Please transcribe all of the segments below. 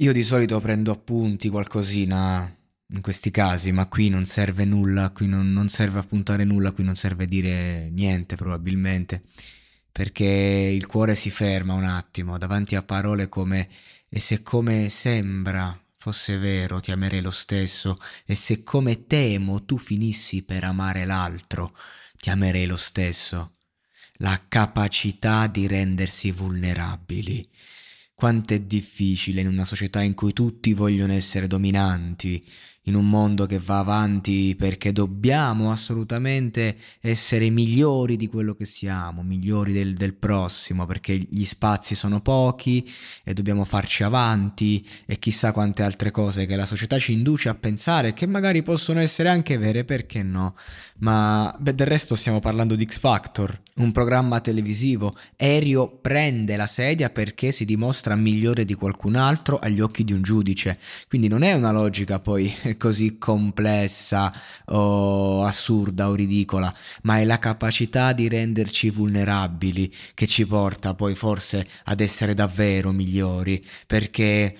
Io di solito prendo appunti, qualcosina in questi casi, ma qui non serve nulla, qui non, non serve appuntare nulla, qui non serve dire niente probabilmente, perché il cuore si ferma un attimo davanti a parole come e se come sembra fosse vero ti amerei lo stesso, e se come temo tu finissi per amare l'altro, ti amerei lo stesso. La capacità di rendersi vulnerabili. Quanto è difficile in una società in cui tutti vogliono essere dominanti, in un mondo che va avanti perché dobbiamo assolutamente essere migliori di quello che siamo, migliori del, del, prossimo, perché gli spazi sono pochi e dobbiamo farci avanti e chissà quante altre cose che la società ci induce a pensare che magari possono essere anche vere, perché no? Ma beh, del resto stiamo parlando di X Factor, un programma televisivo. Aereo prende la sedia perché si dimostra migliore di qualcun altro agli occhi di un giudice, quindi non è una logica poi così complessa o assurda o ridicola, ma è la capacità di renderci vulnerabili che ci porta poi forse ad essere davvero migliori, perché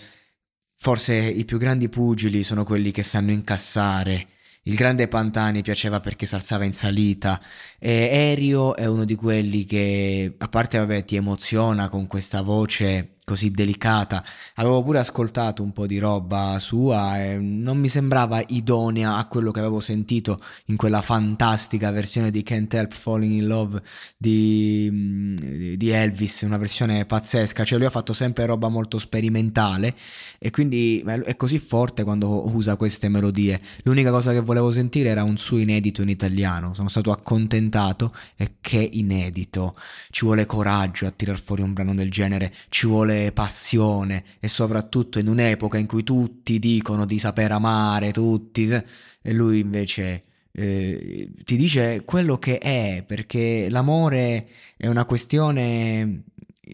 forse i più grandi pugili sono quelli che sanno incassare. Il grande Pantani piaceva perché si alzava in salita e Erio è uno di quelli che, a parte vabbè, ti emoziona con questa voce così delicata. Avevo pure ascoltato un po' di roba sua e non mi sembrava idonea a quello che avevo sentito in quella fantastica versione di Can't Help Falling in Love di, di Elvis, una versione pazzesca. Cioè lui ha fatto sempre roba molto sperimentale e quindi è così forte quando usa queste melodie. L'unica cosa che volevo sentire era un suo inedito in italiano. Sono stato accontentato e che inedito. Ci vuole coraggio a tirar fuori un brano del genere, ci vuole passione e soprattutto in un'epoca in cui tutti dicono di saper amare, tutti, e lui invece eh, ti dice quello che è, perché l'amore è una questione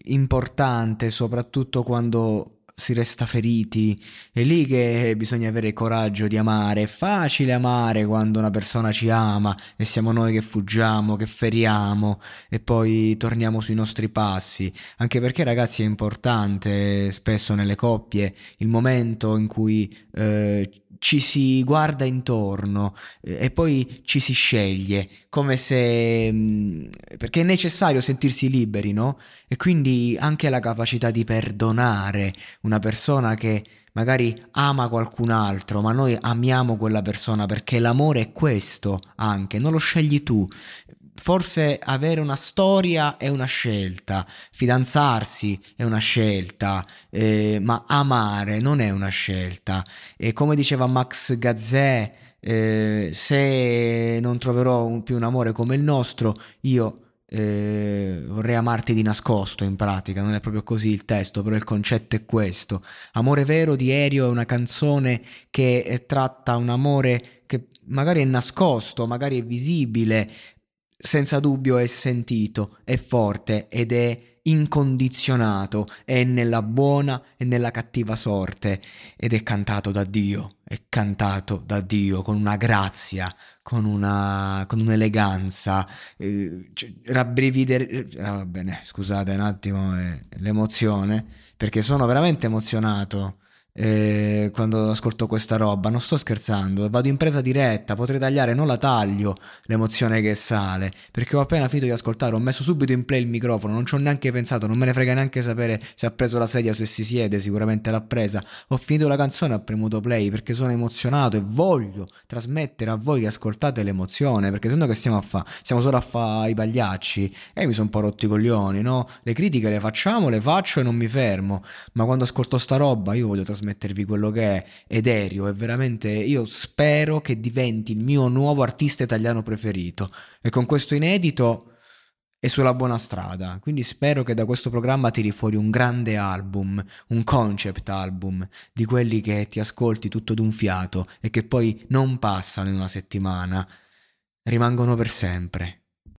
importante, soprattutto quando si resta feriti, è lì che bisogna avere coraggio di amare, è facile amare quando una persona ci ama e siamo noi che fuggiamo, che feriamo e poi torniamo sui nostri passi, anche perché ragazzi è importante spesso nelle coppie il momento in cui eh, ci si guarda intorno eh, e poi ci si sceglie, come se... Mm, perché è necessario sentirsi liberi, no? E quindi anche la capacità di perdonare una persona che magari ama qualcun altro, ma noi amiamo quella persona perché l'amore è questo anche, non lo scegli tu forse avere una storia è una scelta, fidanzarsi è una scelta, eh, ma amare non è una scelta. E come diceva Max Gazzè, eh, se non troverò un, più un amore come il nostro, io eh, vorrei amarti di nascosto in pratica, non è proprio così il testo, però il concetto è questo. Amore vero di Erio è una canzone che tratta un amore che magari è nascosto, magari è visibile, senza dubbio è sentito, è forte ed è incondizionato, è nella buona e nella cattiva sorte ed è cantato da Dio, è cantato da Dio con una grazia, con, una, con un'eleganza, eh, cioè, rabbrividere... Eh, va bene, scusate un attimo eh, l'emozione, perché sono veramente emozionato eh, quando ascolto questa roba, non sto scherzando, vado in presa diretta, potrei tagliare, non la taglio l'emozione che sale, perché ho appena finito di ascoltare, ho messo subito in play il microfono, non ci ho neanche pensato, non me ne frega neanche sapere se ha preso la sedia o se si siede, sicuramente l'ha presa, ho finito la canzone, ho premuto play perché sono emozionato e voglio trasmettere a voi che ascoltate l'emozione, perché se no che stiamo a fare? Stiamo solo a fare i pagliacci e mi sono un po' rotti i coglioni, no? Le critiche le facciamo, le faccio e non mi fermo, ma quando ascolto sta roba io voglio trasmettere trasmettervi quello che è Ederio è veramente io spero che diventi il mio nuovo artista italiano preferito. E con questo inedito è sulla buona strada. Quindi spero che da questo programma tiri fuori un grande album un concept album di quelli che ti ascolti tutto d'un fiato e che poi non passano in una settimana. Rimangono per sempre